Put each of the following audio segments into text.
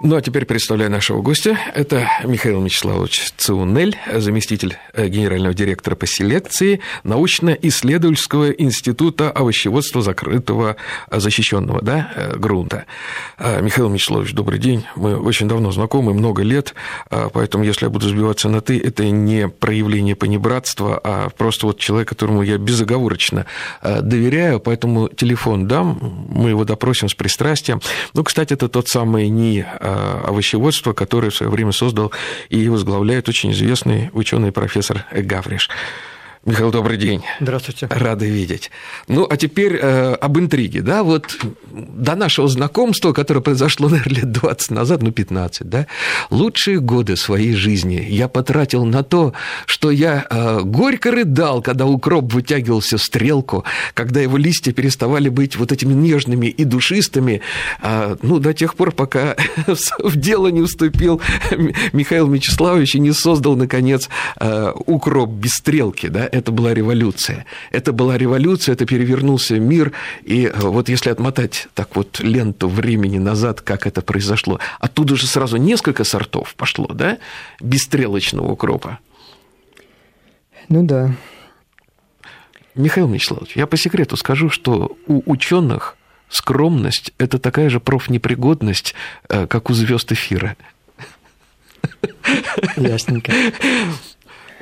Ну а теперь представляю нашего гостя. Это Михаил Мячеславович Циунель, заместитель э, генерального директора по селекции научно-исследовательского института овощеводства закрытого э, защищенного да, э, грунта. Михаил Мячеславович, добрый день. Мы очень давно знакомы, много лет, поэтому если я буду сбиваться на «ты», это не проявление понебратства, а просто вот человек, которому я безоговорочно доверяю, поэтому телефон дам, мы его допросим с пристрастием. Ну, кстати, это тот самый не овощеводства, который в свое время создал и возглавляет очень известный ученый профессор Гавриш. Михаил, добрый день. Здравствуйте. Рады видеть. Ну, а теперь э, об интриге, да, вот до нашего знакомства, которое произошло, наверное, лет 20 назад, ну, 15, да, лучшие годы своей жизни я потратил на то, что я э, горько рыдал, когда укроп вытягивался в стрелку, когда его листья переставали быть вот этими нежными и душистыми, э, ну, до тех пор, пока в дело не вступил Михаил Мячеславович и не создал, наконец, э, укроп без стрелки, да, это была революция. Это была революция, это перевернулся мир, и э, вот если отмотать так вот ленту времени назад, как это произошло, оттуда же сразу несколько сортов пошло, да, бесстрелочного укропа. Ну да. Михаил Мячеславович, я по секрету скажу, что у ученых скромность – это такая же профнепригодность, э, как у звезд эфира. Ясненько.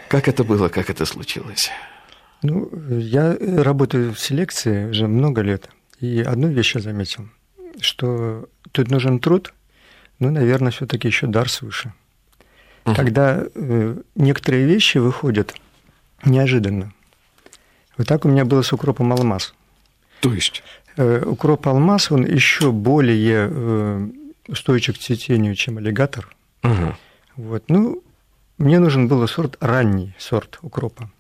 Как это было, как это случилось? Ну, я работаю в селекции уже много лет, и одну вещь я заметил, что тут нужен труд, ну, наверное, все-таки еще дар свыше. Угу. Когда э, некоторые вещи выходят неожиданно. Вот так у меня было с укропом алмаз. То есть? Э, укроп алмаз, он еще более э, устойчив к цветению, чем аллигатор. Угу. Вот. Ну, мне нужен был сорт ранний, сорт укропа.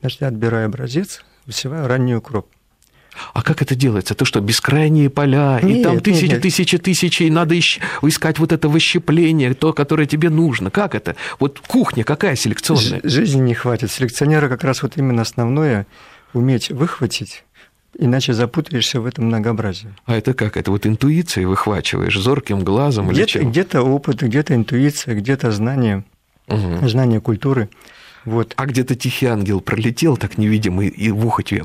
Значит, я отбираю образец, высеваю ранний укроп. А как это делается? То что, бескрайние поля, нет, и там тысячи, нет, тысячи, тысячи, и надо искать вот это выщепление, то, которое тебе нужно. Как это? Вот кухня какая селекционная? Жизни не хватит. Селекционера как раз вот именно основное уметь выхватить Иначе запутаешься в этом многообразии. А это как? Это вот интуицией выхвачиваешь, зорким глазом где или чем? Где-то опыт, где-то интуиция, где-то знание угу. знание культуры. Вот. А где-то тихий ангел пролетел так невидимый и в ухо тебе...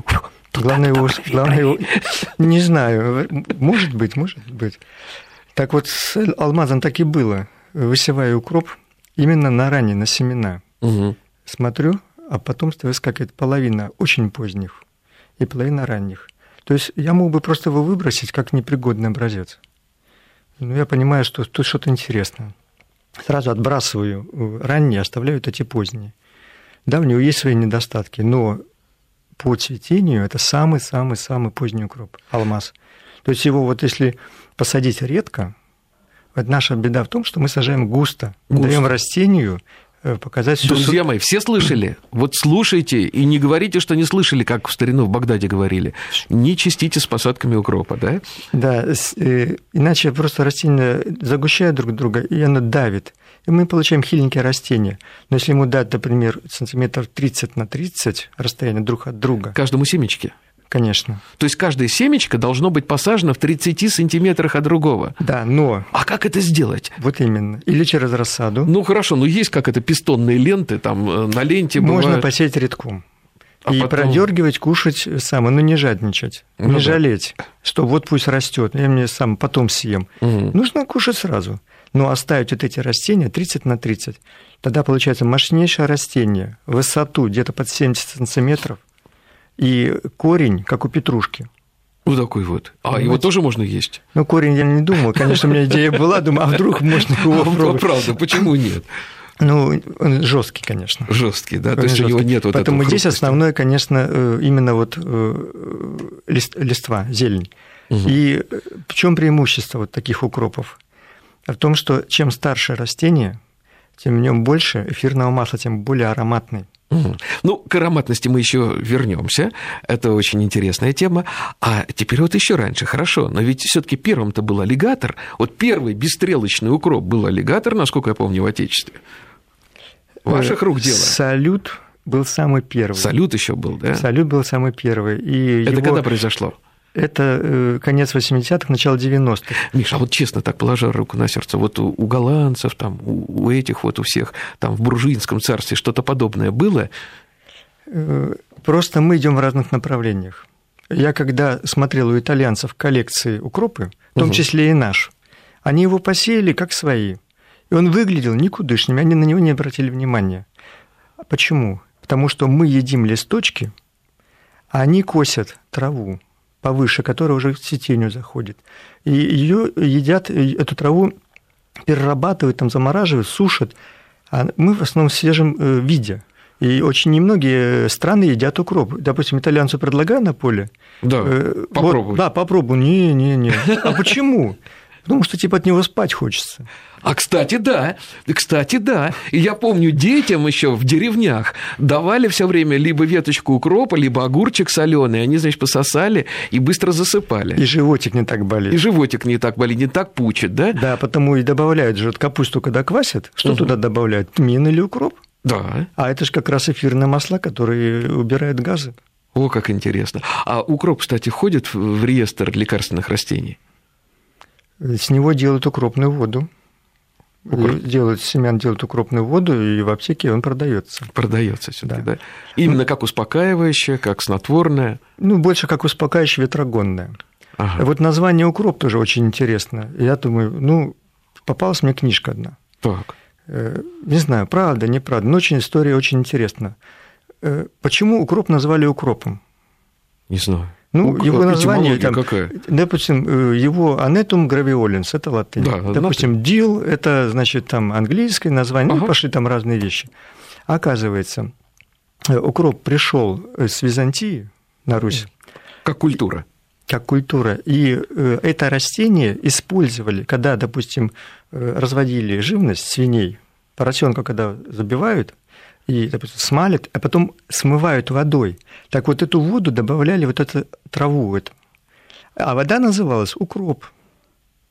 Главное его, главное его... Не знаю, может быть, может быть. Так вот, с алмазом так и было. Высеваю укроп именно на ранее, на семена. Угу. Смотрю, а потомство выскакивает половина очень поздних и половина ранних. То есть я мог бы просто его выбросить как непригодный образец. Но я понимаю, что тут что-то интересное сразу отбрасываю э, ранние, оставляю эти поздние. Да, у него есть свои недостатки, но по цветению это самый-самый-самый поздний укроп, алмаз. То есть его вот если посадить редко, вот наша беда в том, что мы сажаем густо, густо. даем растению показать... Друзья мои, все слышали? Вот слушайте и не говорите, что не слышали, как в старину в Багдаде говорили. Не чистите с посадками укропа, да? Да, э, иначе просто растения загущают друг друга, и оно давит. И мы получаем хиленькие растения. Но если ему дать, например, сантиметров 30 на 30 расстояние друг от друга... Каждому семечке? Конечно. То есть каждое семечко должно быть посажено в 30 сантиметрах от другого. Да, но... А как это сделать? Вот именно. Или через рассаду. Ну хорошо, но есть как это пистонные ленты, там э, на ленте Можно бывают... посеять редком. А и потом... продергивать, кушать самое, ну не жадничать, ну, не да. жалеть, что вот пусть растет, я мне сам потом съем. Угу. Нужно кушать сразу. Но оставить вот эти растения 30 на 30. Тогда получается мощнейшее растение, высоту где-то под 70 сантиметров, и корень, как у петрушки. Вот такой вот. А Понимаете? его тоже можно есть? Ну, корень я не думал. Конечно, у меня идея была, думаю, а вдруг можно его попробовать. Правда, почему нет? Ну, он жесткий, конечно. Жесткий, да, то есть жесткий. у него нет вот Поэтому здесь основное, конечно, э, именно вот э, лист, листва, зелень. Угу. И в чем преимущество вот таких укропов? В том, что чем старше растение, тем в нем больше эфирного масла, тем более ароматный. Ну, к ароматности мы еще вернемся. Это очень интересная тема. А теперь вот еще раньше, хорошо, но ведь все-таки первым-то был аллигатор. Вот первый бесстрелочный укроп был аллигатор, насколько я помню, в Отечестве. Ваших рук дело. Салют был самый первый. Салют еще был, да? Салют был самый первый. И Это его... когда произошло? Это э, конец 80-х, начало 90-х. Миша, а вот честно, так положа руку на сердце, вот у, у голландцев, там, у, у этих вот, у всех, там, в буржуинском царстве что-то подобное было? Э, просто мы идем в разных направлениях. Я когда смотрел у итальянцев коллекции укропы, в том угу. числе и наш, они его посеяли как свои. И он выглядел никудышным, они на него не обратили внимания. Почему? Потому что мы едим листочки, а они косят траву повыше, которая уже в цветению заходит. И ее едят, эту траву перерабатывают, там, замораживают, сушат. А мы в основном в свежем э, виде. И очень немногие страны едят укроп. Допустим, итальянцу предлагаю на поле. Да, э, попробуй. Вот, да, попробуй. Не, не, не. А почему? Потому что типа от него спать хочется. А кстати, да, кстати, да. И я помню, детям еще в деревнях давали все время либо веточку укропа, либо огурчик соленый. Они, значит, пососали и быстро засыпали. И животик не так болит. И животик не так болит, не так пучит, да? Да, потому и добавляют же капусту, когда квасят. Что угу. туда добавляют? Тмин или укроп? Да. А это же как раз эфирные масла, которые убирают газы. О, как интересно. А укроп, кстати, входит в реестр лекарственных растений? С него делают укропную воду. Укроп. Делают семян, делают укропную воду, и в аптеке он продается. Продается все-таки, да. да. Именно ну, как успокаивающее, как снотворное. Ну, больше как успокаивающее ветрогонное. Ага. Вот название укроп тоже очень интересно. Я думаю, ну, попалась мне книжка одна. Так. Э, не знаю, правда, неправда, но очень история очень интересна. Э, почему укроп назвали укропом? Не знаю. Ну, ну его название, там, какая? допустим, э, его анетум гравиолинс, это латынь. Да, допустим, дил, это, значит, там английское название, ну, ага. ну, пошли там разные вещи. Оказывается, э, укроп пришел с Византии на Русь. Как культура. Как культура. И э, это растение использовали, когда, допустим, разводили живность свиней, поросенка, когда забивают, и, допустим, смалят, а потом смывают водой. Так вот эту воду добавляли вот эту траву. Эту. А вода называлась укроп.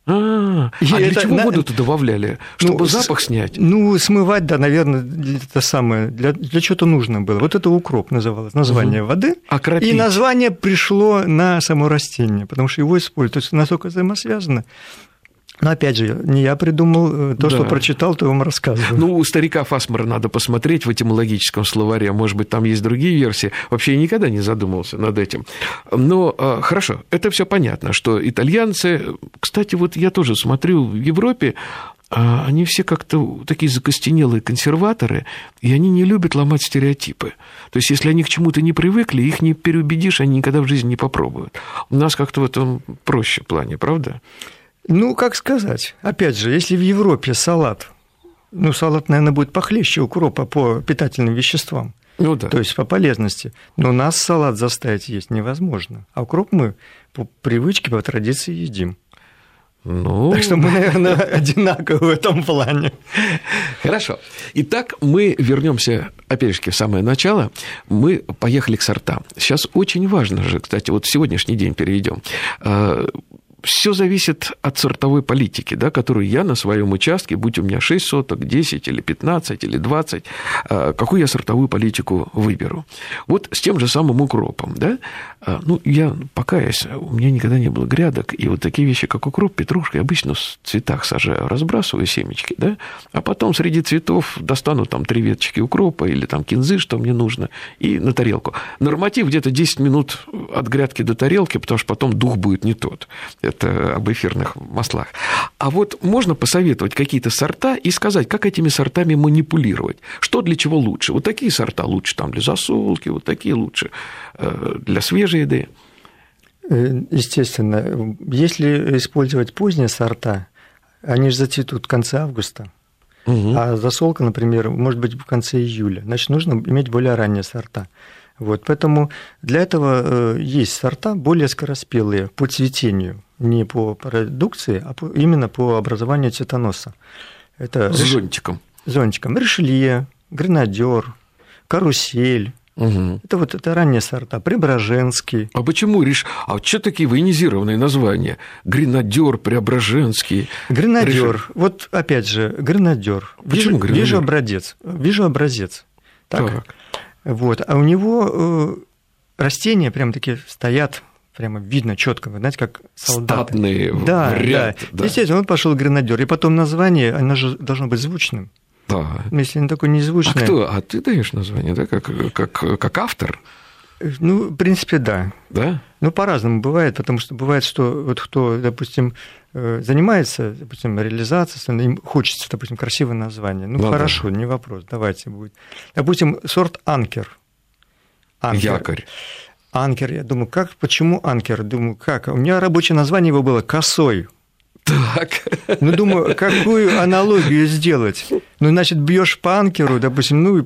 А, а для это, чего на... воду-то добавляли? Чтобы ну, запах снять? Ну, смывать, да, наверное, для, это самое, для, для чего-то нужно было. Вот это укроп называлось, название угу. воды. Окропить. И название пришло на само растение, потому что его используют. То есть настолько взаимосвязано. Но опять же, не я придумал, э, то, да. что прочитал, то вам рассказываю. Ну, у старика Фасмара надо посмотреть в этимологическом словаре, может быть, там есть другие версии. Вообще я никогда не задумывался над этим. Но а, хорошо, это все понятно, что итальянцы, кстати, вот я тоже смотрю в Европе, а, они все как-то такие закостенелые консерваторы, и они не любят ломать стереотипы. То есть, если они к чему-то не привыкли, их не переубедишь, они никогда в жизни не попробуют. У нас как-то в этом проще плане, правда? Ну, как сказать. Опять же, если в Европе салат, ну, салат, наверное, будет похлеще укропа по питательным веществам. Ну да. То есть по полезности. Но нас салат заставить есть невозможно. А укроп мы по привычке, по традиции едим. Ну... Так что мы, наверное, одинаковы в этом плане. Хорошо. Итак, мы вернемся опять же в самое начало. Мы поехали к сортам. Сейчас очень важно же, кстати, вот сегодняшний день переведем а, все зависит от сортовой политики, да, которую я на своем участке, будь у меня 6 соток, 10 или 15 или 20, а, какую я сортовую политику выберу. Вот с тем же самым укропом, да, а, ну, я покаясь, у меня никогда не было грядок, и вот такие вещи, как укроп, петрушка, я обычно в цветах сажаю, разбрасываю семечки, да, а потом среди цветов достану там три веточки укропа или там кинзы, что мне нужно, и на тарелку. Норматив где-то 10 минут от грядки до тарелки, потому что потом дух будет не тот это об эфирных маслах. А вот можно посоветовать какие-то сорта и сказать, как этими сортами манипулировать, что для чего лучше. Вот такие сорта лучше там для засолки, вот такие лучше э, для свежей еды. Э, естественно, если использовать поздние сорта, они же зацветут в конце августа. Угу. А засолка, например, может быть в конце июля. Значит, нужно иметь более ранние сорта. Вот, поэтому для этого э, есть сорта более скороспелые по цветению, не по продукции, а по, именно по образованию цветоноса. Это С зонтиком. Зонтиком. Решелье, гренадер, карусель, Угу. Это вот это ранние сорта, Преображенский. А почему реш... А что такие военизированные названия? Гренадер, Преображенский. Гренадер. Реш... Вот опять же, гренадер. Почему вижу, гренадер? Вижу образец. Вижу образец. Так. так. Вот. А у него э, растения прям таки стоят прямо видно четко, вы знаете, как солдаты. Статные да, ряд, да. да. Естественно, он пошел гренадер, и потом название, оно же должно быть звучным. Да. Если не такое незвучное. А кто? А ты даешь название, да, как, как, как автор? Ну, в принципе, да. Да? Ну, по-разному бывает, потому что бывает, что вот кто, допустим, э, занимается, допустим, реализацией, им хочется, допустим, красивое название. Ну, ну хорошо, не вопрос, давайте будет. Допустим, сорт анкер. анкер. Якорь. Анкер, я думаю, как, почему анкер? Думаю, как? У меня рабочее название его было косой. Так. Ну, думаю, какую аналогию сделать? Ну, значит, бьешь по анкеру, допустим, ну, и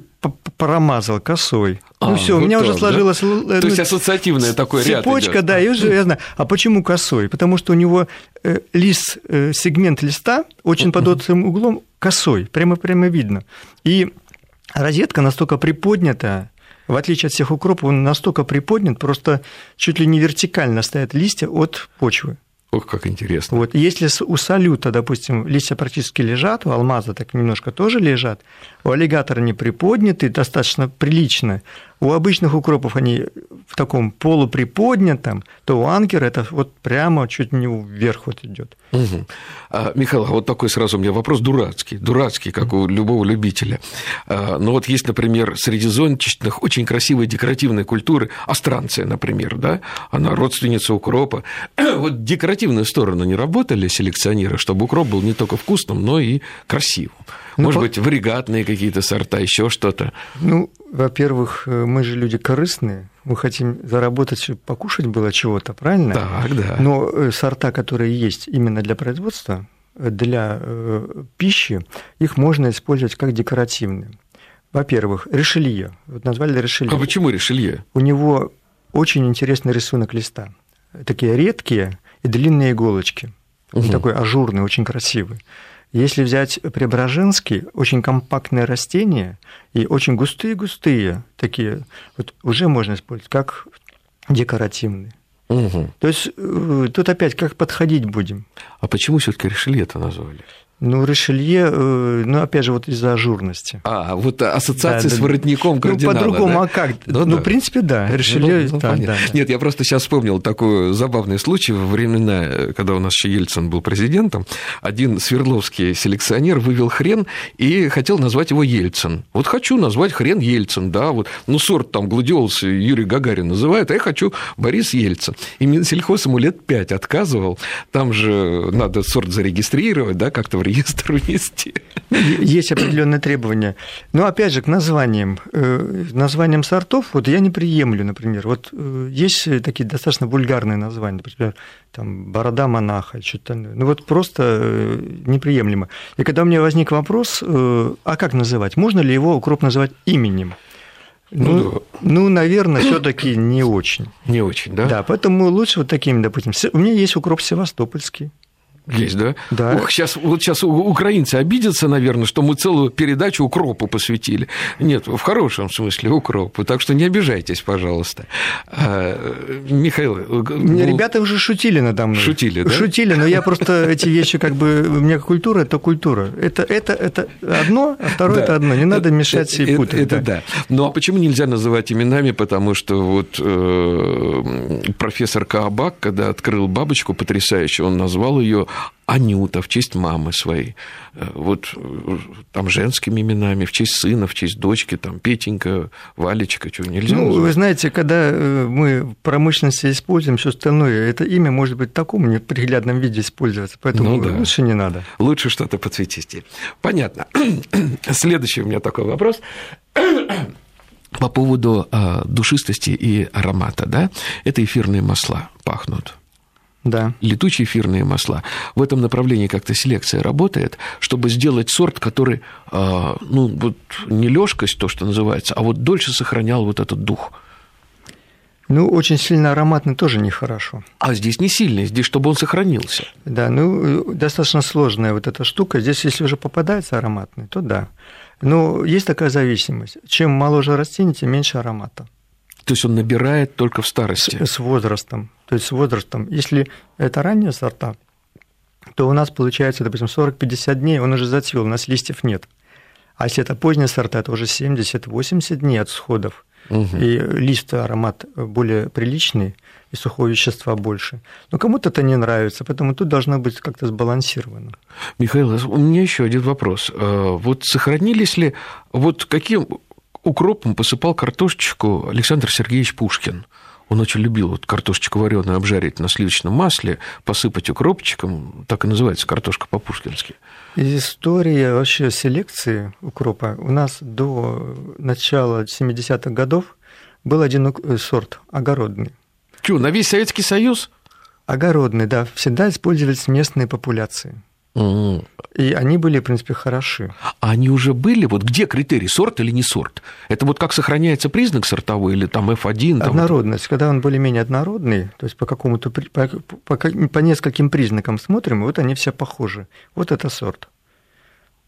промазал косой. А, ну, все, вот у меня так, уже сложилось... Да? Ну, То есть ассоциативное такое ряд Цепочка, да, и уже я знаю. А почему косой? Потому что у него э, лист, э, сегмент листа очень под острым углом косой, прямо-прямо видно. И розетка настолько приподнята, в отличие от всех укропов, он настолько приподнят, просто чуть ли не вертикально стоят листья от почвы. Ох, как интересно. Вот, если у салюта, допустим, листья практически лежат, у алмаза так немножко тоже лежат, у аллигатора не приподняты достаточно прилично, у обычных укропов они в таком полуприподнятом, то у анкера это вот прямо чуть не вверх вот идет. Угу. А, Михаил, а вот такой сразу у меня вопрос дурацкий, дурацкий, как у любого любителя. А, но ну вот есть, например, среди зонтичных очень красивые декоративные культуры, астранция, например, да, она родственница укропа. вот декоративную сторону не работали селекционеры, чтобы укроп был не только вкусным, но и красивым. Ну, Может по... быть, варигатные какие-то сорта, еще что-то. Ну, во-первых, э, мы же люди корыстные, мы хотим заработать, чтобы покушать было чего-то, правильно? Так, да. Но э, сорта, которые есть именно для производства, э, для пищи, их можно использовать как декоративные. Во-первых, решелье. Вот назвали решелье. А почему решелье? У него очень интересный рисунок листа. Такие редкие и длинные иголочки. Угу. Он такой ажурный, очень красивый. Если взять Преображенский, очень компактные растения и очень густые-густые такие, вот уже можно использовать как декоративные. Угу. То есть э, тут опять как подходить будем. А почему все-таки решили это назвали? Ну, Ришелье, э, ну, опять же, вот из-за ажурности. А, вот ассоциации да, с воротником кардинала. Ну, по-другому, да? а как? Ну, ну да. в принципе, да. Ну, Ришелье, ну, ну, да, да, Нет, я просто сейчас вспомнил такой забавный случай. Во времена, когда у нас еще Ельцин был президентом, один свердловский селекционер вывел хрен и хотел назвать его Ельцин. Вот хочу назвать хрен Ельцин, да, вот, ну, сорт там гладиолус Юрий Гагарин называет, а я хочу Борис Ельцин. И Минсельхоз ему лет пять отказывал. Там же надо сорт зарегистрировать, да, как-то в реестр внести. Есть определенные требования. Но опять же, к названиям. Э, названиям сортов вот я не приемлю, например. Вот э, есть такие достаточно вульгарные названия, например, там «Борода монаха», что-то. Ну вот просто э, неприемлемо. И когда у меня возник вопрос, а как называть? Можно ли его укроп называть именем? Ну, ну, да. ну наверное, все-таки не очень. Не очень, да? Да, поэтому лучше вот такими, допустим. У меня есть укроп севастопольский. Есть, да? Да. Ох, сейчас, вот сейчас украинцы обидятся, наверное, что мы целую передачу укропу посвятили. Нет, в хорошем смысле укропу. Так что не обижайтесь, пожалуйста. А, Михаил... Ну, Ребята уже шутили надо мной. Шутили, да? Шутили, но я просто эти вещи как бы... У меня культура – это культура. Это, это, это одно, а второе да. – это одно. Не надо мешать и путать. Это, да. да. Ну, а почему нельзя называть именами? Потому что вот э, профессор Каабак, когда открыл бабочку потрясающую, он назвал ее Анюта в честь мамы своей, э, вот э, там женскими именами, в честь сына, в честь дочки, там Петенька, Валечка, чего нельзя. Ну, назвать? вы знаете, когда э, мы в промышленности используем все остальное, это имя может быть в таком неприглядном виде использоваться, поэтому ну, да. лучше не надо. Лучше что-то подсветить. Понятно. Следующий у меня такой вопрос по поводу душистости и аромата, да, это эфирные масла пахнут да. летучие эфирные масла. В этом направлении как-то селекция работает, чтобы сделать сорт, который, а, ну, вот не лёжкость, то, что называется, а вот дольше сохранял вот этот дух. Ну, очень сильно ароматный тоже нехорошо. А здесь не сильный, здесь чтобы он сохранился. Да, ну, достаточно сложная вот эта штука. Здесь, если уже попадается ароматный, то да. Но есть такая зависимость. Чем моложе растение, тем меньше аромата. То есть он набирает только в старости? С, с возрастом. То есть с возрастом. Если это ранние сорта, то у нас получается, допустим, 40-50 дней он уже зацвел, у нас листьев нет. А если это поздние сорта, то уже 70-80 дней от сходов. угу. и лист аромат более приличный, и сухого вещества больше. Но кому-то это не нравится, поэтому тут должно быть как-то сбалансировано. Михаил, у меня еще один вопрос. Э, вот сохранились ли, вот каким укропом посыпал картошечку Александр Сергеевич Пушкин? Он очень любил вот картошечку вареную обжарить на сливочном масле, посыпать укропчиком, так и называется картошка по-пушкински. История вообще селекции укропа. У нас до начала 70-х годов был один сорт огородный. Что, на весь Советский Союз? Огородный, да. Всегда использовались местные популяции. Mm. И они были, в принципе, хороши. А они уже были? Вот где критерий, сорт или не сорт? Это вот как сохраняется признак сортовой или там F1? Там Однородность. Когда он более-менее однородный, то есть по какому-то по, по, по нескольким признакам смотрим, вот они все похожи. Вот это сорт.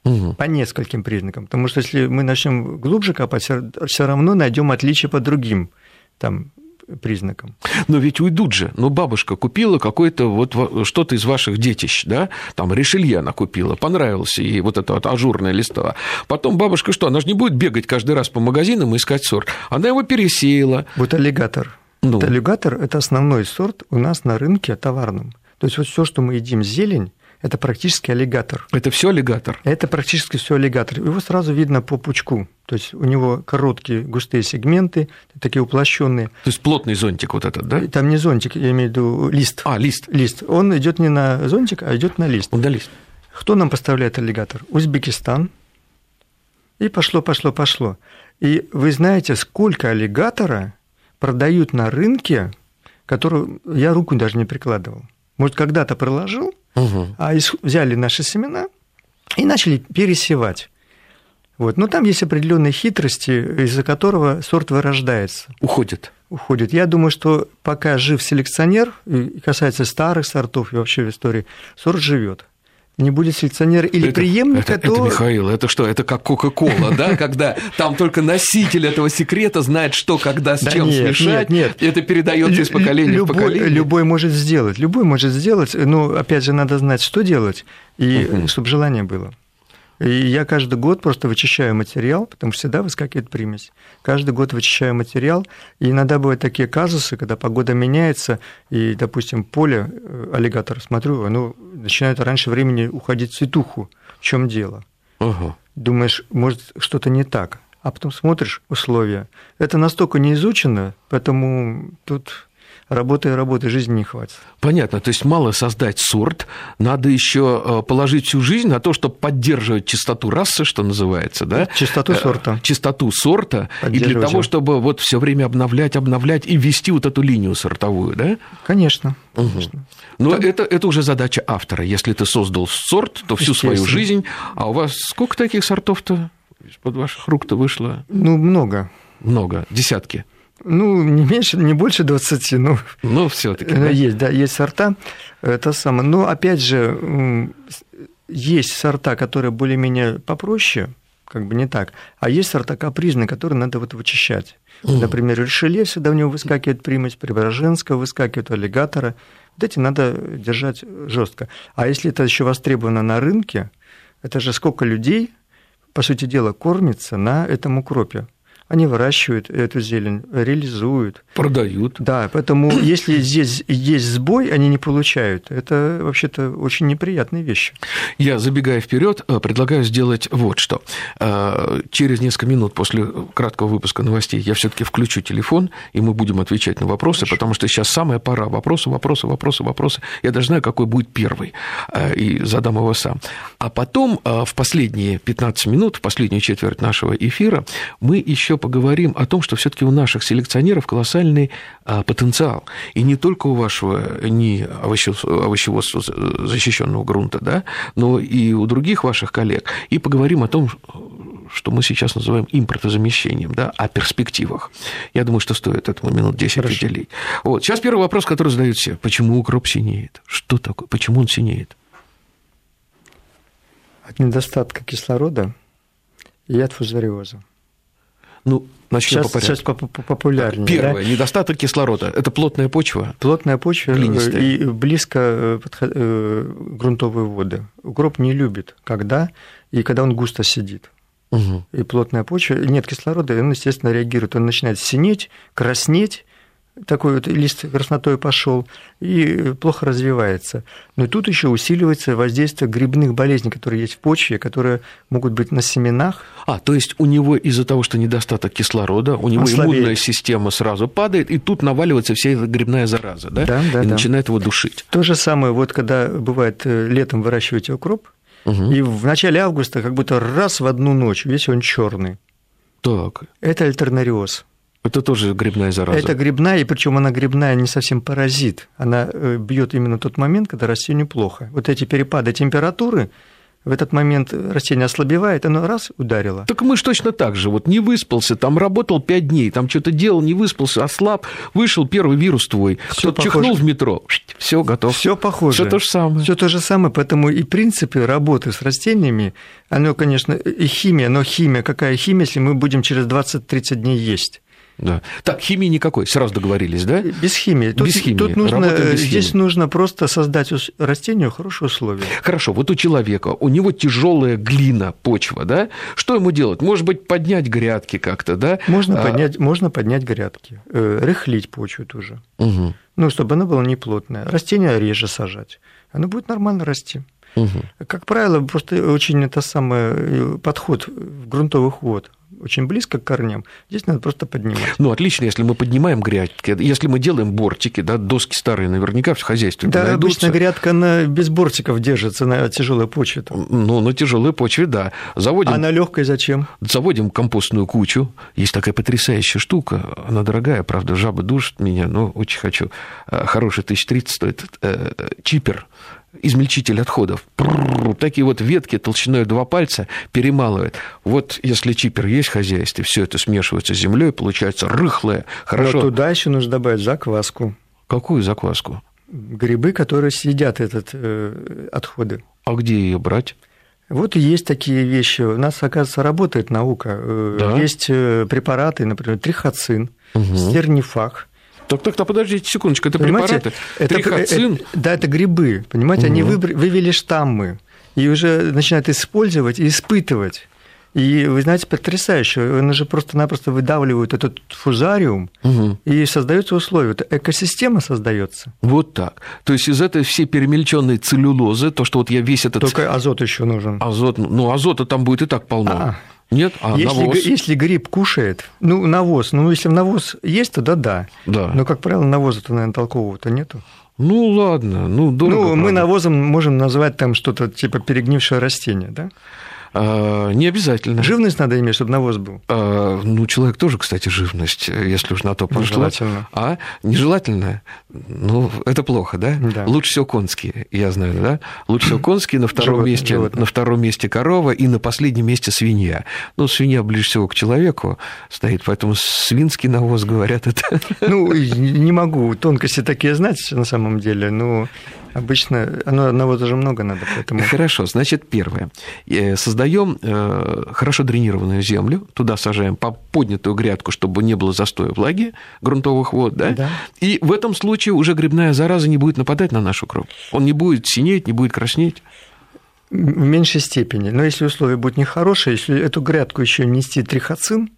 Угу. По нескольким признакам. Потому что если мы начнем глубже копать, все равно найдем отличия по другим там, признакам. Но ведь уйдут же. Ну, бабушка купила какое-то вот что-то из ваших детищ, да? Там решелье она купила, понравился ей вот это вот ажурное листво. Потом бабушка что, она же не будет бегать каждый раз по магазинам и искать сорт. Она его пересеяла. Вот аллигатор. Ну. Вот аллигатор – это основной сорт у нас на рынке товарном. То есть вот все, что мы едим зелень, это практически аллигатор. Это все аллигатор? Это практически все аллигатор. Его сразу видно по пучку. То есть у него короткие густые сегменты, такие уплощенные. То есть плотный зонтик вот этот, да? Там не зонтик, я имею в виду лист. А, лист. Лист. Он идет не на зонтик, а идет на лист. На лист. Кто нам поставляет аллигатор? Узбекистан. И пошло, пошло, пошло. И вы знаете, сколько аллигатора продают на рынке, которую я руку даже не прикладывал. Может, когда-то проложил, угу. а взяли наши семена и начали пересевать. Вот. Но там есть определенные хитрости, из-за которого сорт вырождается. Уходит. Уходит. Я думаю, что пока жив селекционер, касается старых сортов и вообще в истории, сорт живет не будет селекционера или это, преемника, это, то... Это, Михаил, это что, это как Кока-Кола, да, когда там только носитель этого секрета знает, что, когда, с чем смешать, нет, это передается из поколения в поколение. Любой может сделать, любой может сделать, но, опять же, надо знать, что делать, и чтобы желание было. И я каждый год просто вычищаю материал, потому что всегда выскакивает примесь. Каждый год вычищаю материал, и иногда бывают такие казусы, когда погода меняется, и, допустим, поле э, аллигатор, смотрю, оно начинает раньше времени уходить в цветуху. В чем дело? Ага. Думаешь, может, что-то не так. А потом смотришь условия. Это настолько не изучено, поэтому тут работы и работы, жизни не хватит. Понятно, то есть мало создать сорт, надо еще э, положить всю жизнь на то, чтобы поддерживать чистоту расы, что называется, да? Чистоту э, сорта. Чистоту сорта, и для того, чтобы вот все время обновлять, обновлять и вести вот эту линию сортовую, да? Конечно. Угу. Но Там... это, это уже задача автора. Если ты создал сорт, то всю свою жизнь, а у вас сколько таких сортов-то из-под ваших рук-то вышло? Ну, много. Много, десятки. Ну, не меньше, не больше 20, но... Ну, все таки да? Есть, да, есть сорта. Это самое. Но, опять же, есть сорта, которые более-менее попроще, как бы не так, а есть сорта капризные, которые надо вот вычищать. Mm. Например, Ришелье всегда у него выскакивает примесь, Преображенского выскакивает, аллигатора. Вот эти надо держать жестко. А если это еще востребовано на рынке, это же сколько людей, по сути дела, кормится на этом укропе. Они выращивают эту зелень, реализуют. Продают. Да, поэтому если здесь есть сбой, они не получают. Это вообще-то очень неприятные вещи. Я, забегая вперед, э, предлагаю сделать вот что. Э, через несколько минут после краткого выпуска новостей я все-таки включу телефон, и мы будем отвечать на вопросы, Хорошо. потому что сейчас самая пора. Вопросы, вопросы, вопросы, вопросы. Я даже знаю, какой будет первый, э, и задам его сам. А потом в последние 15 минут, в последнюю четверть нашего эфира, мы еще еще поговорим о том, что все-таки у наших селекционеров колоссальный а, потенциал. И не только у вашего не овощеводства защищенного грунта, да, но и у других ваших коллег. И поговорим о том, что мы сейчас называем импортозамещением, да, о перспективах. Я думаю, что стоит этому минут 10 Хорошо. уделить. Вот. Сейчас первый вопрос, который задают все. Почему укроп синеет? Что такое? Почему он синеет? От недостатка кислорода и от фузариоза. Ну, начнем сейчас, по порядку. Сейчас популярнее. Первое, да? недостаток кислорода. Это плотная почва. Плотная почва э, Глинистая. и близко э, э, грунтовые воды. Укроп не любит, когда и когда он густо сидит. угу. и плотная почва, нет кислорода, и он, естественно, реагирует. Он начинает синеть, краснеть, такой вот лист краснотой пошел и плохо развивается. Но тут еще усиливается воздействие грибных болезней, которые есть в почве, которые могут быть на семенах. А, то есть у него из-за того, что недостаток кислорода, у него Ослабеет. иммунная система сразу падает, и тут наваливается вся эта грибная зараза, да? Да, да. И да. начинает его душить. То же самое, вот когда бывает э, летом выращиваете укроп, угу. и в начале августа как будто раз в одну ночь весь он черный. Так. Это альтернариоз. Это тоже грибная зараза. Это грибная, и причем она грибная не совсем паразит. Она э, бьет именно тот момент, когда растению плохо. Вот эти перепады температуры, в этот момент растение ослабевает, оно раз ударило. Так мы же точно так же. Вот не выспался, там работал пять дней, там что-то делал, не выспался, ослаб, вышел первый вирус твой, кто-то чихнул в метро, все готов. Все похоже. Все то же самое. Все то же самое, поэтому и принципы работы с растениями, оно, конечно, и химия, но химия, какая химия, если мы будем через 20-30 дней есть? Да. Так, химии никакой, сразу договорились, да? Без химии. Тут, без химии. Тут нужно, без здесь химии. нужно просто создать растению хорошие условия. Хорошо, вот у человека, у него тяжелая глина, почва, да? Что ему делать? Может быть, поднять грядки как-то, да? Можно, а... поднять, можно поднять грядки, э, рыхлить почву тоже. Угу. Ну, чтобы она была неплотная. Растения реже сажать. Оно будет нормально расти. Угу. Как правило, просто очень это самый э, подход в грунтовых вод очень близко к корням, здесь надо просто поднимать. Ну, отлично, если мы поднимаем грядки, если мы делаем бортики, да, доски старые наверняка в хозяйстве Да, найдутся. обычно грядка на, без бортиков держится на тяжелой почве. Там. Ну, на тяжелой почве, да. Заводим, а на легкой зачем? Заводим компостную кучу. Есть такая потрясающая штука, она дорогая, правда, жаба душит меня, но очень хочу. А, хороший 1030 стоит э, чипер измельчитель отходов. Такие вот ветки толщиной два пальца перемалывает. Вот если чипер есть в хозяйстве, все это смешивается с землей, получается рыхлое, хорошо. Но туда еще нужно добавить закваску. Какую закваску? Грибы, которые съедят этот э, отходы. А где ее брать? Вот и есть такие вещи. У нас, оказывается, работает наука. Э, да? Есть э, препараты, например, трихоцин, угу. стернифах так, так, так, подождите секундочку, это понимаете, препараты? Это, Трихоцин? Это, да, это грибы, понимаете, угу. они вывели штаммы и уже начинают использовать и испытывать. И вы знаете, потрясающе, он же просто-напросто выдавливает этот фузариум, угу. и создаются условия. Это экосистема создается. Вот так. То есть из этой всей перемельченной целлюлозы, то, что вот я весь этот... Только азот еще нужен. Азот, ну азота там будет и так полно. А, нет, а если, навоз? Если гриб кушает, ну, навоз, ну, если навоз есть, тогда да. Да. Но, как правило, навоза-то, наверное, толкового-то нету. Ну, ладно, ну, дорого, Ну, мы навозом можем назвать там что-то типа перегнившее растение, да? А, не обязательно. Живность надо иметь, чтобы навоз был. А, ну, человек тоже, кстати, живность, если уж на то пошло. Нежелательно. А? Нежелательно? Ну, это плохо, да? Да. Лучше всего конские, я знаю, да? Лучше всего конские, на втором, животное, месте, животное. на втором месте корова и на последнем месте свинья. Ну, свинья ближе всего к человеку стоит, поэтому свинский навоз, говорят, это... Ну, не могу тонкости такие знать на самом деле, но Обычно оно, одного даже много надо, поэтому... Хорошо, значит, первое. Э, Создаем э, хорошо дренированную землю, туда сажаем по поднятую грядку, чтобы не было застоя влаги, грунтовых вод, да? да? И в этом случае уже грибная зараза не будет нападать на нашу кровь. Он не будет синеть, не будет краснеть. В меньшей степени. Но если условия будут нехорошие, если эту грядку еще нести трихоцин,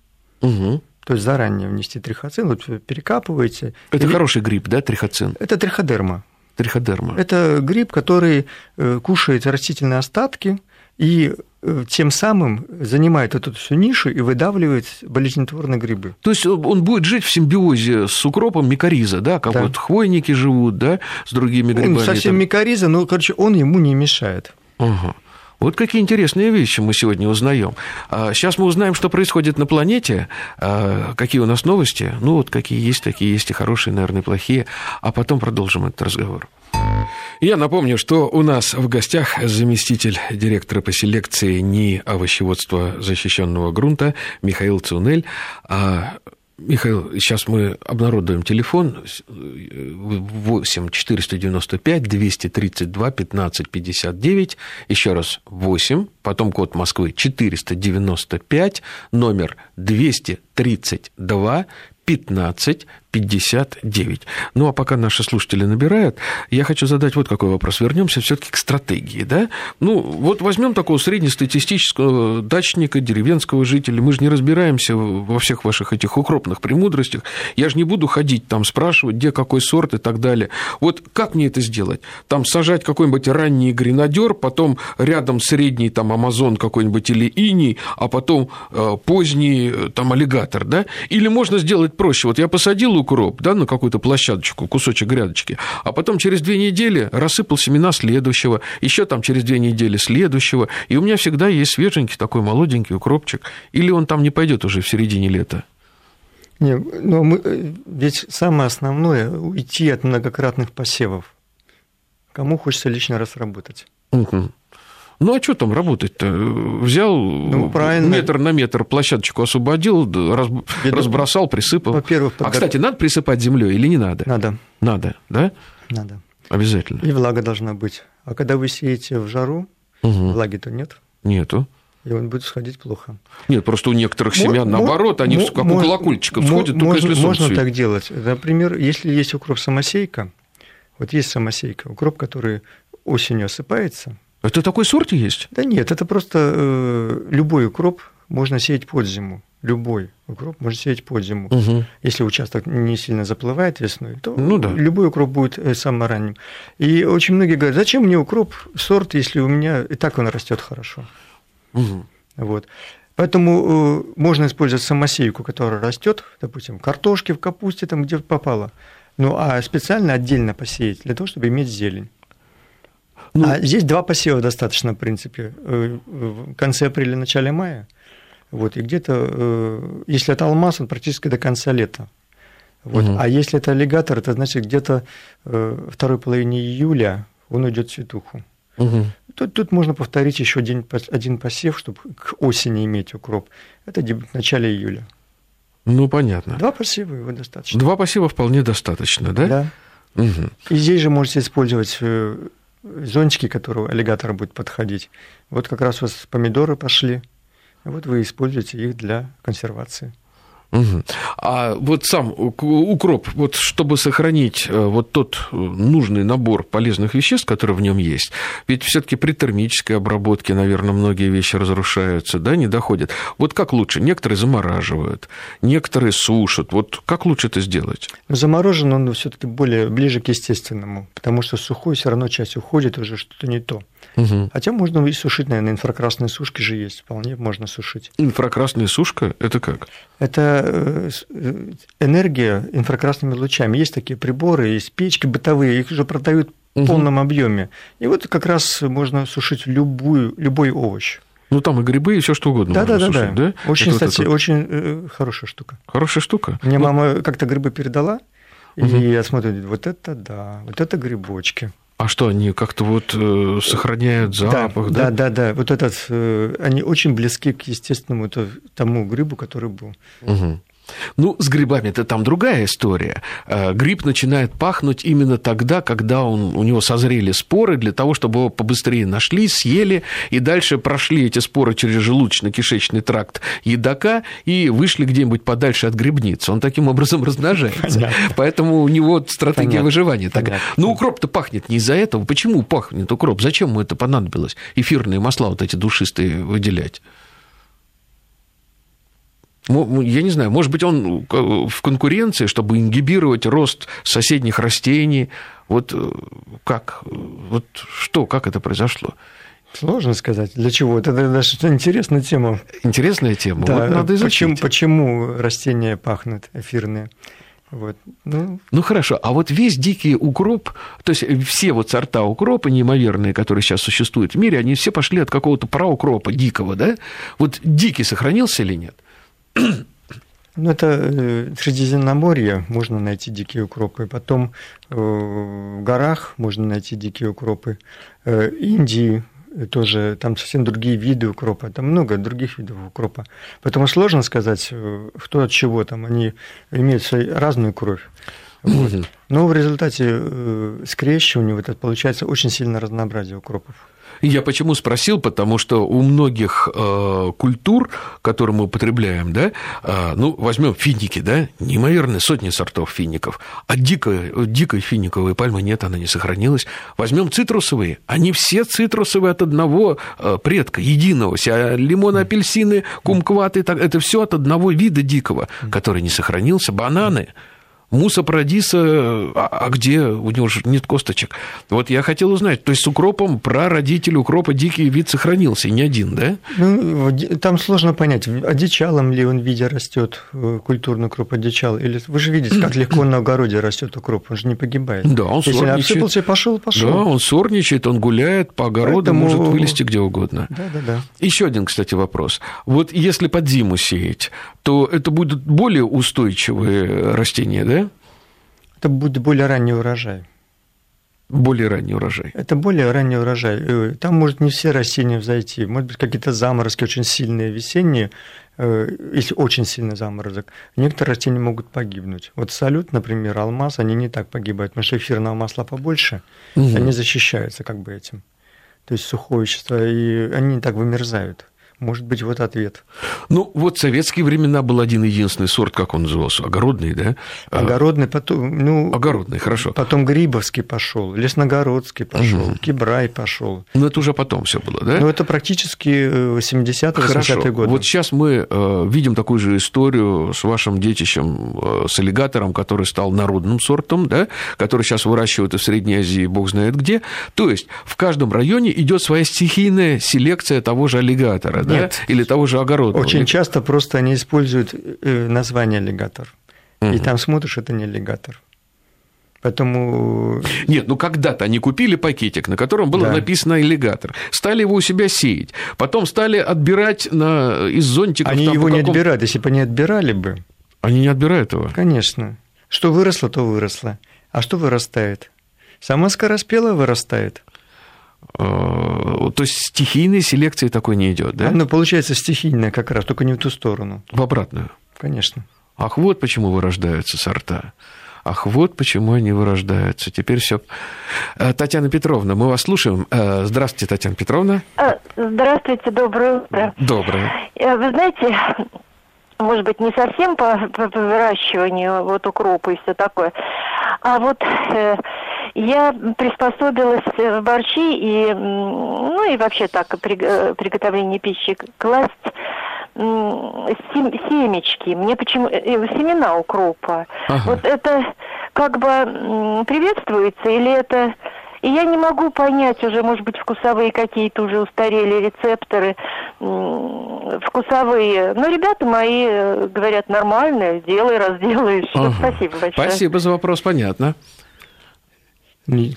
угу. то есть заранее внести трихоцин, вот перекапываете. Это и... хороший гриб, да, трихоцин? Это триходерма. Триходерма. Это гриб, который э, кушает растительные остатки и э, тем самым занимает эту всю нишу и выдавливает болезнетворные грибы. То есть он будет жить в симбиозе с укропом микориза, да, как да. вот хвойники живут, да, с другими грибами. Он совсем там... микориза, но, короче, он ему не мешает. Ага. Вот какие интересные вещи мы сегодня узнаем. Сейчас мы узнаем, что происходит на планете, а, какие у нас новости. Ну, вот какие есть, такие есть и хорошие, наверное, и плохие. А потом продолжим этот разговор. Я напомню, что у нас в гостях заместитель директора по селекции НИИ овощеводства защищенного грунта Михаил Цунель. Михаил, сейчас мы обнародуем телефон. 8 495 232 15 59. Еще раз 8, потом код Москвы 495, номер 232 15 59. Ну, а пока наши слушатели набирают, я хочу задать вот какой вопрос. Вернемся все-таки к стратегии, да? Ну, вот возьмем такого среднестатистического дачника, деревенского жителя. Мы же не разбираемся во всех ваших этих укропных премудростях. Я же не буду ходить там, спрашивать, где какой сорт и так далее. Вот как мне это сделать? Там сажать какой-нибудь ранний гренадер, потом рядом средний там амазон какой-нибудь или иней, а потом э, поздний э, там аллигатор, да? Или можно сделать проще. Вот я посадил укроп, да, на какую-то площадочку, кусочек грядочки, а потом через две недели рассыпал семена следующего, еще там через две недели следующего, и у меня всегда есть свеженький такой молоденький укропчик, или он там не пойдет уже в середине лета? Не, но мы, э, ведь самое основное – уйти от многократных посевов. Кому хочется лишний раз работать? Угу. Ну а что там работать-то? Взял ну, правильно. метр на метр площадочку освободил, раз, разбросал, присыпал. Во-первых, а, кстати, надо присыпать землей или не надо? Надо. Надо, да? Надо. Обязательно. И влага должна быть. А когда вы сеете в жару, угу. влаги-то нет. Нету. И он будет сходить плохо. Нет, просто у некоторых семян, наоборот, они как у колокольчиков сходят, только если Можно так делать. Например, если есть укроп-самосейка, вот есть самосейка, укроп, который осенью осыпается, это такой сорт есть? Да нет, это просто э, любой укроп можно сеять под зиму. Любой укроп можно сеять под зиму. Угу. Если участок не сильно заплывает весной, то ну, да. любой укроп будет э, самым ранним. И очень многие говорят, зачем мне укроп сорт, если у меня и так он растет хорошо. Угу. Вот. Поэтому э, можно использовать самосейку, которая растет, допустим, в картошке, в капусте, там где попало. Ну, а специально отдельно посеять для того, чтобы иметь зелень. Ну, а здесь два посева достаточно, в принципе, э, в конце апреля, начале мая. Вот, и где-то, э, если это алмаз, он практически до конца лета. Вот. Угу. А если это аллигатор, это значит где-то э, второй половине июля он уйдет в цветуху. Угу. Тут, тут можно повторить еще один, один посев, чтобы к осени иметь укроп. Это в начале июля. Ну, понятно. Два посева его достаточно. Два посева вполне достаточно, да? Да. Угу. И здесь же можете использовать зонтики, которые аллигатор будет подходить. Вот как раз у вас помидоры пошли, вот вы используете их для консервации. Угу. А вот сам укроп, вот чтобы сохранить э, вот тот э, нужный набор полезных веществ, которые в нем есть, ведь все-таки при термической обработке, наверное, многие вещи разрушаются, да, не доходят. Вот как лучше? Некоторые замораживают, некоторые сушат. Вот как лучше это сделать? Заморожен он все-таки более ближе к естественному, потому что сухой все равно часть уходит, уже что-то не то. Угу. Хотя можно и сушить, наверное, инфракрасные сушки же есть, вполне можно сушить. Инфракрасная сушка – это как? Это э, э, энергия инфракрасными лучами. Есть такие приборы, есть печки бытовые, их уже продают в угу. полном объеме. И вот как раз можно сушить любую, любой овощ. Ну, там и грибы, и все что угодно. Да, да, да, да. да. Очень, это кстати, вот очень э, хорошая штука. Хорошая штука. Мне ну... мама как-то грибы передала, угу. и я смотрю, вот это да, вот это грибочки. А что, они как-то вот э, сохраняют запах, да? Да, да, да. Вот этот, э, они очень близки к естественному тому грибу, который был. Угу. Ну, с грибами это там другая история. Э, гриб начинает пахнуть именно тогда, когда он, у него созрели споры, для того, чтобы его побыстрее нашли, съели, и дальше прошли эти споры через желудочно-кишечный тракт едока и вышли где-нибудь подальше от грибницы. Он таким образом размножается. Понятно. Поэтому у него стратегия Понятно. выживания такая. Ну, укроп-то пахнет не из-за этого. Почему пахнет укроп? Зачем ему это понадобилось? Эфирные масла вот эти душистые выделять? Я не знаю, может быть, он э, в конкуренции, чтобы ингибировать рост соседних растений. Вот э, как? Вот что, как это произошло? Сложно сказать, для чего. Это даже интересная тема. Интересная тема. Да, вот надо изучить. Почему, почему растения пахнут эфирные? Вот. Ну. ну хорошо, а вот весь дикий укроп, то есть все вот сорта укропа неимоверные, которые сейчас существуют в мире, они все пошли от какого-то праукропа дикого, да? Вот дикий сохранился или нет? Ну, это э, Средиземноморье, можно найти дикие укропы. Потом э, в горах можно найти дикие укропы. Э, Индии тоже, там совсем другие виды укропа, там много других видов укропа. Поэтому сложно сказать, кто от чего там, они имеют свою разную кровь. Вот. Но в результате скрещивания вот это получается очень сильно разнообразие укропов. Я почему спросил, потому что у многих э, культур, которые мы употребляем, да, э, ну, возьмем финики, да, неимоверные сотни сортов фиников, а дикой, дикой финиковой пальмы нет, она не сохранилась. Возьмем цитрусовые, они все цитрусовые от одного э, предка, единого. А лимоны, апельсины, кумкваты, это все от одного вида дикого, который не сохранился. Бананы – Муса Парадиса, а, а где? У него же нет косточек. Вот я хотел узнать, то есть с укропом прародитель укропа дикий вид сохранился, не один, да? Ну, там сложно понять, одичалом ли он в виде растет э, культурный укроп одичал, или вы же видите, как легко на огороде растет укроп, он же не погибает. Да, он Если сорничает. Если пошел, пошел. Да, он сорничает, он гуляет по огороду, Поэтому... может вылезти где угодно. Да, да, да. Еще один, кстати, вопрос. Вот если под зиму сеять, то это будут более устойчивые растения, да? Это будет более ранний урожай. Более ранний урожай. Это более ранний урожай. Э, там может не все растения взойти. Может быть, какие-то заморозки очень сильные весенние, э, если очень сильный заморозок, некоторые растения могут погибнуть. Вот салют, например, алмаз, они не так погибают, потому что эфирного масла побольше, угу. они защищаются как бы этим. То есть сухое вещество, и они не так вымерзают. Может быть, вот ответ. Ну, вот в советские времена был один единственный сорт, как он назывался? Огородный, да? А, огородный, потом, ну... Огородный, хорошо. Потом Грибовский пошел, Лесногородский пошел, угу. Кибрай пошел. Ну, это уже потом все было, да? Ну, это практически 80-е, 80-е годы. Вот сейчас мы э, видим такую же историю с вашим детищем, э, с аллигатором, который стал народным сортом, да, который сейчас выращивают и в Средней Азии, бог знает где. То есть в каждом районе идет своя стихийная селекция того же аллигатора, нет. да? Или того же огорода. Очень часто просто они используют э, название аллигатор. Угу. И там смотришь, это не аллигатор. Поэтому... Нет, ну когда-то они купили пакетик, на котором было да. написано аллигатор, стали его у себя сеять, потом стали отбирать на... из зонтиков. Они его не отбирают, если бы они отбирали бы. Они не отбирают его? Конечно. Что выросло, то выросло. А что вырастает? Сама скороспелая вырастает. Э, то есть стихийной селекции такой не идет, да? Ну, получается стихийная как раз, только не в ту сторону. В обратную? Конечно. Ах, вот почему вырождаются сорта. Ах, вот почему они вырождаются. Теперь все. Э, Татьяна Петровна, мы вас слушаем. Э, здравствуйте, Татьяна Петровна. Здравствуйте, доброе утро. Доброе. Вы знаете, может быть, не совсем по, выращиванию вот укропа и все такое, а вот я приспособилась в борщи и, ну и вообще так, при э, приготовлении пищи класть семечки. Мне почему э, э, семена укропа. Ага. Вот это как бы приветствуется или это и я не могу понять уже, может быть, вкусовые какие-то уже устарели рецепторы, вкусовые. Но ребята мои говорят, нормально, сделай, разделаешь. Ага. Спасибо большое. Спасибо за вопрос, понятно.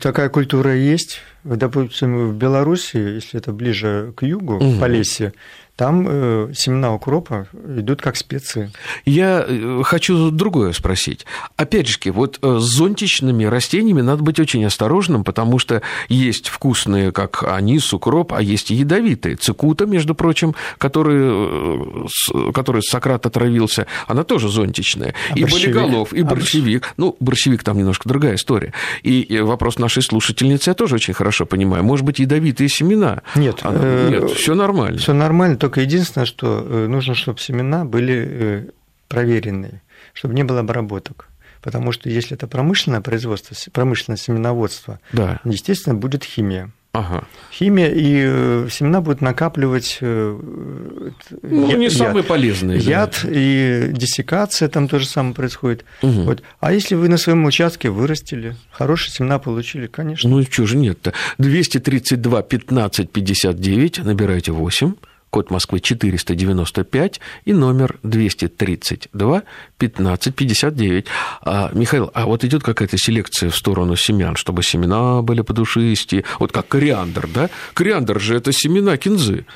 Такая культура есть. Допустим, в Беларуси, если это ближе к югу, угу. Полесье, там э, семена укропа идут как специи. Я э, хочу другое спросить. Опять же, вот э, с зонтичными растениями надо быть очень осторожным, потому что есть вкусные, как анис, укроп, а есть и ядовитые. Цикута, между прочим, который, который Сократ отравился, она тоже зонтичная. А и борщевик? болиголов, и а борщевик. Ну, борщевик там немножко другая история. И вопрос нашей слушательницы я тоже очень хорошо понимаю. Может быть, ядовитые семена? Нет. Она, нет, все нормально. Все нормально, только единственное, что э, нужно, чтобы семена были э, проверенные, чтобы не было обработок. Потому что если это промышленное производство, промышленное семеноводство, да. естественно, будет химия. Ага. Химия и э, семена будут накапливать ну, яд, не самые полезные. Яд да. и диссекация там тоже самое происходит. Угу. Вот. А если вы на своем участке вырастили, хорошие семена получили, конечно. Ну, чего же нет-то? 232 15 59, набирайте 8 код Москвы 495 и номер 232 1559. А, Михаил, а вот идет какая-то селекция в сторону семян, чтобы семена были подушистые, вот как кориандр, да? Кориандр же это семена кинзы.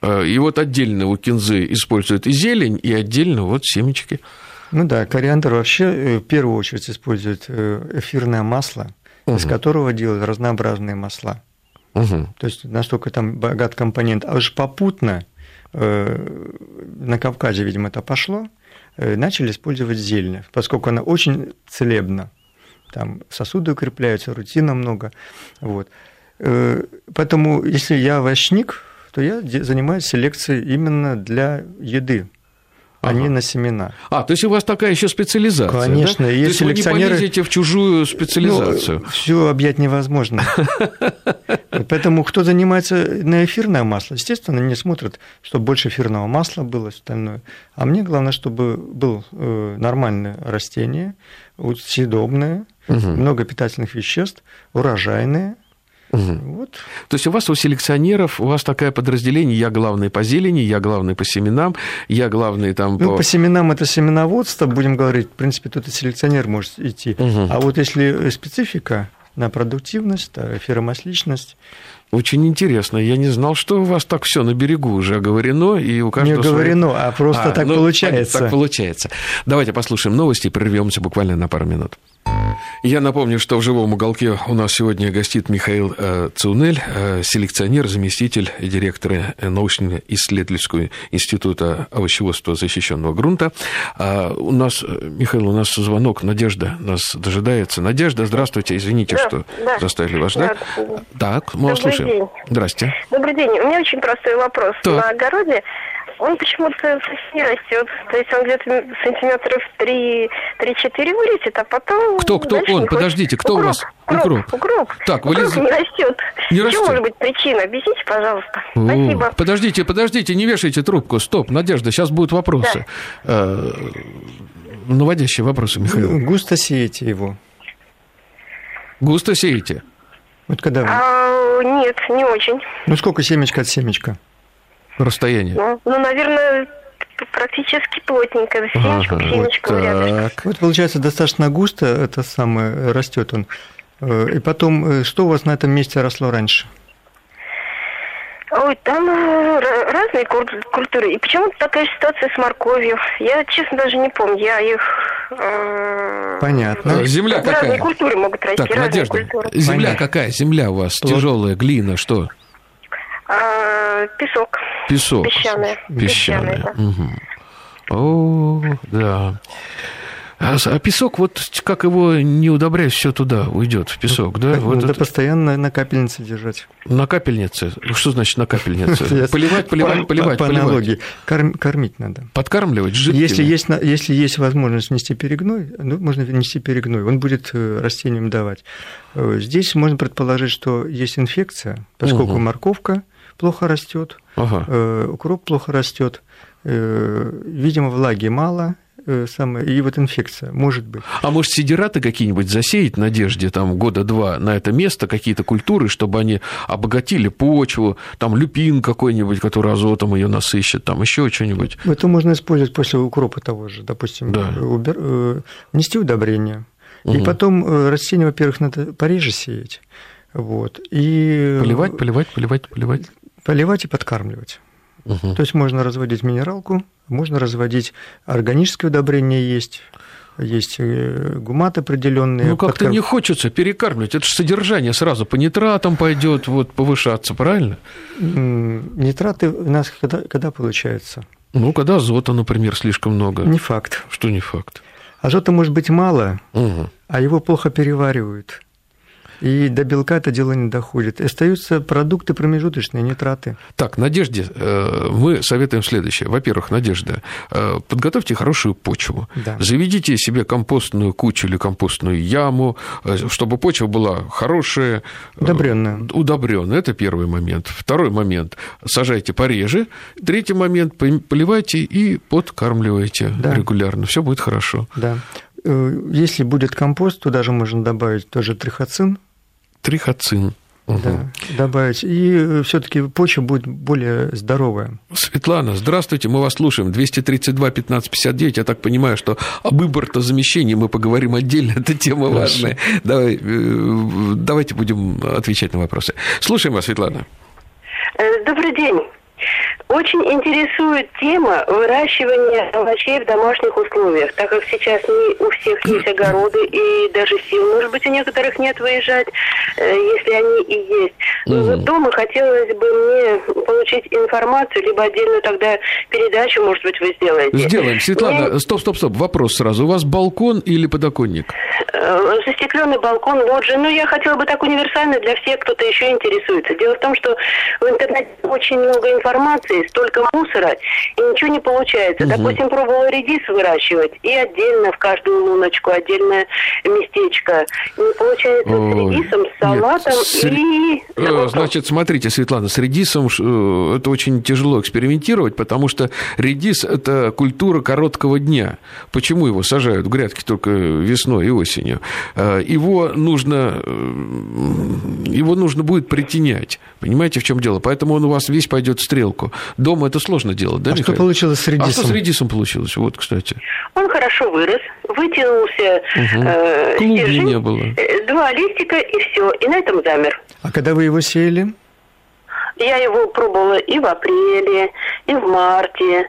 А, и вот отдельно у кинзы используют и зелень, и отдельно вот семечки. Ну да, кориандр вообще э, в первую очередь использует э, эфирное масло, угу. из которого делают разнообразные масла. Угу. То есть настолько там богат компонент. А уж попутно э, на Кавказе, видимо, это пошло, э, начали использовать зелень, поскольку она очень целебна. Там сосуды укрепляются, рутина много. Вот. Поэтому, если я овощник, то я занимаюсь селекцией именно для еды а ага. на семена. А, то есть у вас такая еще специализация, Конечно, да? есть то есть селекционеры... вы не полезете в чужую специализацию. Ну, все объять невозможно. Поэтому кто занимается на эфирное масло, естественно, не смотрят, чтобы больше эфирного масла было остальное. А мне главное, чтобы было э, нормальное растение, съедобное, много питательных веществ, урожайное, Угу. Вот. То есть у вас у селекционеров, у вас такое подразделение, я главный по зелени, я главный по семенам, я главный там ну, по... по семенам это семеноводство, будем говорить, в принципе, тут и селекционер может идти. Угу. А вот если специфика на продуктивность, эфиромасличность, очень интересно. Я не знал, что у вас так все на берегу уже оговорено, и у каждого... Не оговорено, свой... а просто а, так ну, получается. Так получается. Давайте послушаем новости и прервемся буквально на пару минут. Я напомню, что в живом уголке у нас сегодня гостит Михаил э, Цунель, э, селекционер, заместитель директора научно-исследовательского института овощеводства защищенного грунта. А у нас, Михаил, у нас звонок, Надежда нас дожидается. Надежда, здравствуйте, извините, да, что да. заставили вас ждать. Да. Так, мы вас слушаем. День. Здрасте. Добрый день. У меня очень простой вопрос. Так. На огороде он почему-то не растет. То есть он где-то сантиметров 3-4 вылетит, а потом... Кто, кто он? Подождите, кто укроп, у вас? Укроп. Укроп. Так, укроп вылез... не растет. Не растет. Что может быть причина? Объясните, пожалуйста. О, Спасибо. Подождите, подождите, не вешайте трубку. Стоп, Надежда, сейчас будут вопросы. Да. Э, наводящие вопросы, Михаил. Густо сеете его. Густо сеете? Вот когда вы... А, нет, не очень. Ну, сколько семечка от семечка? Расстояние? Ну, ну наверное, практически плотненько, семечку ага, к семечку вот так. Вот получается достаточно густо, это самое, растет он. Э, и потом, э, что у вас на этом месте росло раньше? Ой, там э, разные культуры. И почему-то такая ситуация с морковью. Я, честно, даже не помню. Я их... Понятно. Земля какая? Разные культуры могут расти. Так, Надежда, культуры. земля Понятно. какая? Земля у вас тяжелая, глина, что? А, песок. Песок. Песчаная. Песчаная. Да. Угу. О, да. А, а песок, вот как его не удобрять, все туда уйдет, в песок, да? Вот Надо это... постоянно на капельнице держать. На капельнице? Что значит на капельнице? Поливать, поливать, поливать, По аналогии. Кормить надо. Подкармливать жидкими? Если есть, если есть возможность внести перегной, ну, можно внести перегной, он будет э, растениям давать. Э, здесь можно предположить, что есть инфекция, поскольку морковка плохо растет, ага. э, укроп плохо растет, э, видимо, влаги мало, э, самое, и вот инфекция, может быть. А может, сидираты какие-нибудь засеять надежде там года два на это место, какие-то культуры, чтобы они обогатили почву, там люпин какой-нибудь, который азотом ее насыщет, там еще что-нибудь. Это можно использовать после укропа того же, допустим, да. убер... Внести удобрение. Угу. И потом растения, во-первых, надо пореже сеять. Вот. И... Поливать, поливать, поливать, поливать. Поливать и подкармливать. Угу. То есть можно разводить минералку, можно разводить органическое удобрение есть, есть э, гумат определенные. Ну, как-то подкарм... не хочется перекармливать. Это же содержание сразу по нитратам пойдет вот, повышаться, правильно? Нитраты у нас когда, когда получается? Ну, когда азота, например, слишком много. Не факт. Что не факт? Азота может быть мало, угу. а его плохо переваривают и до белка это дело не доходит. Остаются продукты промежуточные, нитраты. Так, Надежде, э, мы советуем следующее. Во-первых, Надежда, э, подготовьте хорошую почву. Да. Заведите себе компостную кучу или компостную яму, э, чтобы почва была хорошая. Удобренная. Удобренная. Это первый момент. Второй момент. Сажайте пореже. Третий момент. Поливайте и подкармливайте да. регулярно. Все будет хорошо. Да. Если будет компост, туда же можно добавить тоже трихоцин, трихоцин. Угу. Да, добавить. И э, все-таки почва будет более здоровая. Светлана, здравствуйте, мы вас слушаем. 232 15 59. Я так понимаю, что об импортозамещении мы поговорим отдельно. Это тема Хорошо. важная. Давай, э, давайте будем отвечать на вопросы. Слушаем вас, Светлана. Э, добрый день. Очень интересует тема выращивания овощей в домашних условиях, так как сейчас не у всех есть огороды, и даже сил, может быть, у некоторых нет выезжать, э, если они и есть. Но mm вот дома хотелось бы мне получить информацию, либо отдельную тогда передачу, может быть, вы сделаете. Сделаем. Светлана, мне... стоп, стоп, стоп, вопрос сразу. У вас балкон или подоконник? Э, застекленный балкон, лоджия. Ну, я хотела бы так универсальный для всех, кто-то еще интересуется. Дело в том, что в интернете очень много информации, столько мусора, и ничего не получается. Угу. Допустим, пробовала редис выращивать, и отдельно в каждую луночку, отдельное местечко. Не получается Ой, с редисом, с салатом нет, с... и... Э, значит, смотрите, Светлана, с редисом э, это очень тяжело экспериментировать, потому что редис – это культура короткого дня. Почему его сажают в грядки только весной и осенью? Э, его нужно, его нужно будет притенять. Понимаете, в чем дело? Поэтому он у вас весь пойдет в стрелку. Дома это сложно делать, да, А Михаил? что получилось с редисом? А что с редисом получилось? Вот, кстати. Он хорошо вырос, вытянулся. Угу. Э, Клубни не было. Э, два листика и все, и на этом замер. А когда вы его сеяли? Я его пробовала и в апреле, и в марте.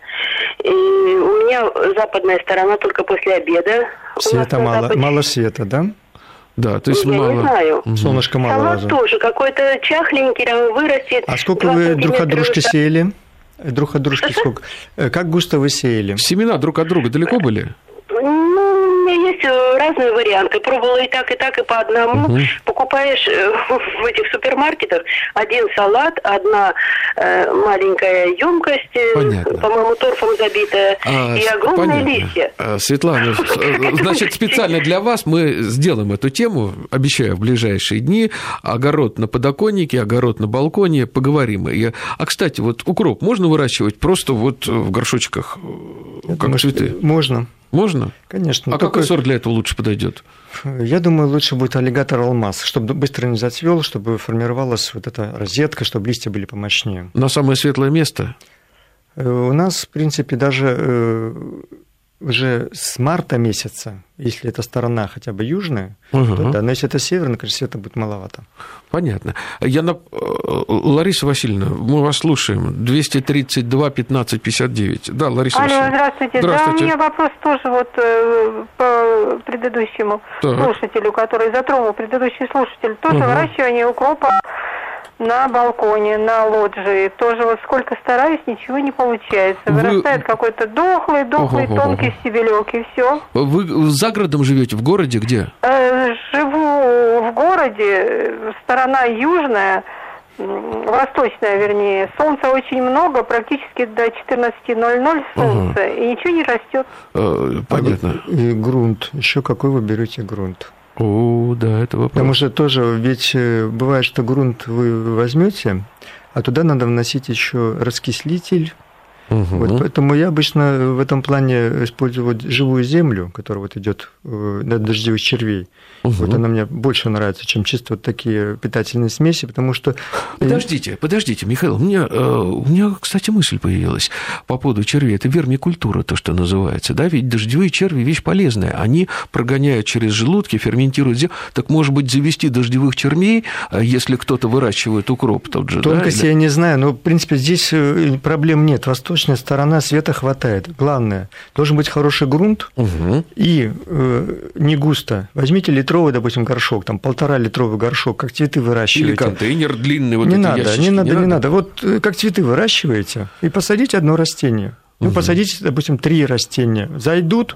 И у меня западная сторона только после обеда. Света мало, западе... мало света, да? Да, то есть Я мало... не знаю. Солнышко мало Салат раза. тоже какой-то чахленький, там вырастет. А сколько вы друг от дружки сеяли? Друг от дружки сколько? Э, как густо вы сеяли? Семена друг от друга далеко были? Э, разные варианты. Пробовала и так, и так, и по одному. Угу. Покупаешь э, в этих супермаркетах один салат, одна э, маленькая емкость, по-моему, торфом забитая, а, и огромные понятно. листья. А, Светлана, значит, специально для вас мы сделаем эту тему, обещаю, в ближайшие дни. Огород на подоконнике, огород на балконе, поговорим. А, кстати, вот укроп можно выращивать просто вот в горшочках, как цветы? Можно. Можно? Конечно. А какой сорт для этого лучше подойдет? Я думаю, лучше будет аллигатор алмаз, чтобы быстро не зацвел, чтобы формировалась вот эта розетка, чтобы листья были помощнее. На самое светлое место? Э, у нас, в принципе, даже э, уже с марта месяца, если это сторона хотя бы южная, угу. то да, но если это северная, конечно, света будет маловато. Понятно. Я на... Э, Лариса Васильевна, мы вас слушаем. 232 15 59. Да, Лариса Алло, Васильевна. здравствуйте. здравствуйте. Да, у меня вопрос тоже вот э, по предыдущему так. слушателю, который затронул предыдущий слушатель. Тоже угу. выращивание укропа на балконе, на лоджии. Тоже вот сколько стараюсь, ничего не получается. Вырастает Вы... какой-то дохлый, дохлый, Ого-го-го. тонкий стебелек, и все. Вы за городом живете? В городе где? Э, живу в городе, сторона южная, восточная, вернее. Солнца очень много, практически до 14.00 солнце, ага. и ничего не растет. Э, понятно. И грунт. Еще какой вы берете грунт? О, да, это вопрос. Потому что тоже, ведь э, бывает, что грунт вы возьмете, а туда надо вносить еще раскислитель, Угу. Вот, поэтому я обычно в этом плане использую вот живую землю, которая вот идет э, на дождевых червей. Угу. Вот она мне больше нравится, чем чисто вот такие питательные смеси, потому что... Подождите, подождите, Михаил, у меня, э, у меня, кстати, мысль появилась по поводу червей. Это вермикультура, то, что называется, да? Ведь дождевые черви – вещь полезная. Они прогоняют через желудки, ферментируют землю. Так, может быть, завести дождевых червей, э, если кто-то выращивает укроп тот же, Тонкости да? я не знаю, но, в принципе, здесь проблем нет. Восточная сторона света хватает. Главное, должен быть хороший грунт угу. и э, не густо. Возьмите литровый, допустим, горшок, там полтора литровый горшок, как цветы выращиваете. Или контейнер длинный, вот не эти надо, ящички, не надо, не, не надо. Вот э, как цветы выращиваете, и посадите одно растение. Ну, угу. посадите, допустим, три растения. Зайдут,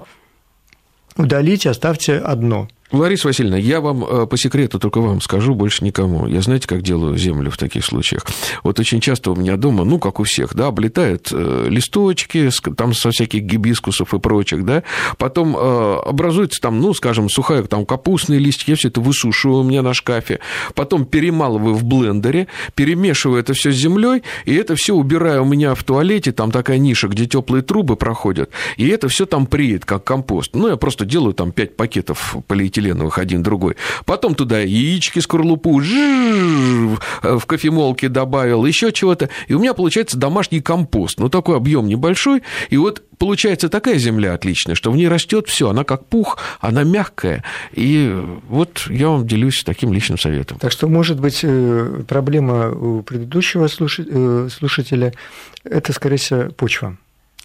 удалите, оставьте одно – Лариса Васильевна, я вам э, по секрету только вам скажу, больше никому. Я знаете, как делаю землю в таких случаях? Вот очень часто у меня дома, ну, как у всех, да, облетают э, листочки, там со всяких гибискусов и прочих, да, потом э, образуется там, ну, скажем, сухая, там, капустные листья, я все это высушиваю у меня на шкафе, потом перемалываю в блендере, перемешиваю это все с землей, и это все убираю у меня в туалете, там такая ниша, где теплые трубы проходят, и это все там приет, как компост. Ну, я просто делаю там 5 пакетов полиэтилена полиэтиленовых, один другой. Потом туда яички, скорлупу, в кофемолке добавил, еще чего-то. И у меня получается домашний компост. Ну, такой объем небольшой. И вот получается такая земля отличная, что в ней растет все, она как пух, она мягкая. И вот я вам делюсь таким личным советом. Так что, может быть, э, проблема у предыдущего э, слушателя – это, скорее всего, почва.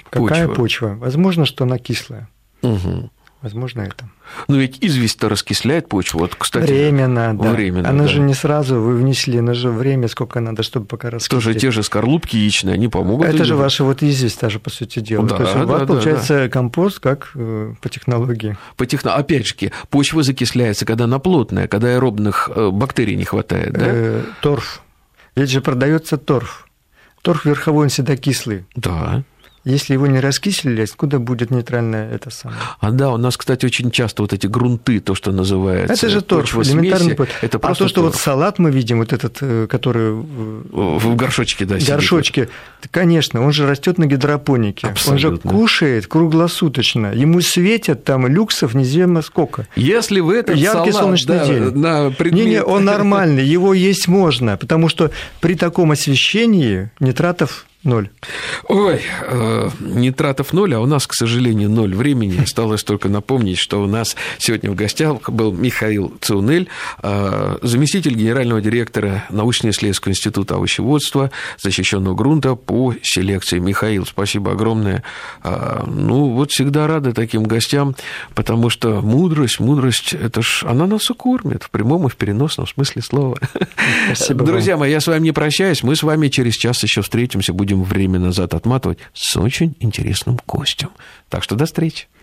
Какая почва? почва? Возможно, что она кислая. Угу. Возможно, это. Но ведь известь-то раскисляет почву. Вот, кстати, временно, да. Временно, она да. же не сразу вы внесли, на же время, сколько надо, чтобы пока раскислить. Тоже те же скорлупки яичные, они помогут. Это же ваша вот известь тоже, по сути дела. Да, То есть да, у вас да, получается да. компост как э, по технологии. По техно... Опять же, почва закисляется, когда она плотная, когда аэробных э, бактерий не хватает, да? Э, торф. Ведь же продается торф. Торф верховой, он всегда кислый. Да. Если его не раскислили, откуда будет нейтральное это самое? А да, у нас, кстати, очень часто вот эти грунты, то, что называется. Это же торф, элементарный смеси, Это а то, что торф. вот салат мы видим, вот этот, э, который... В горшочке, да, горшочке, сидит. конечно, он же растет на гидропонике. Абсолютно. Он же кушает круглосуточно. Ему светят там люксов неизвестно сколько. Если вы этот Яркий салат, солнечный да, день. На предмет... Не-не, он нормальный, его есть можно, потому что при таком освещении нитратов Ноль. Ой, э, нитратов ноль, а у нас, к сожалению, ноль времени. Осталось только напомнить, что у нас сегодня в гостях был Михаил Цунель, э, заместитель генерального директора научно-исследовательского института овощеводства, защищенного грунта по селекции. Михаил, спасибо огромное. Э, ну, вот всегда рады таким гостям, потому что мудрость, мудрость, это ж она нас и кормит в прямом и в переносном смысле слова. Спасибо Друзья мои, я с вами не прощаюсь. Мы с вами через час еще встретимся, будем будем время назад отматывать с очень интересным гостем. Так что до встречи.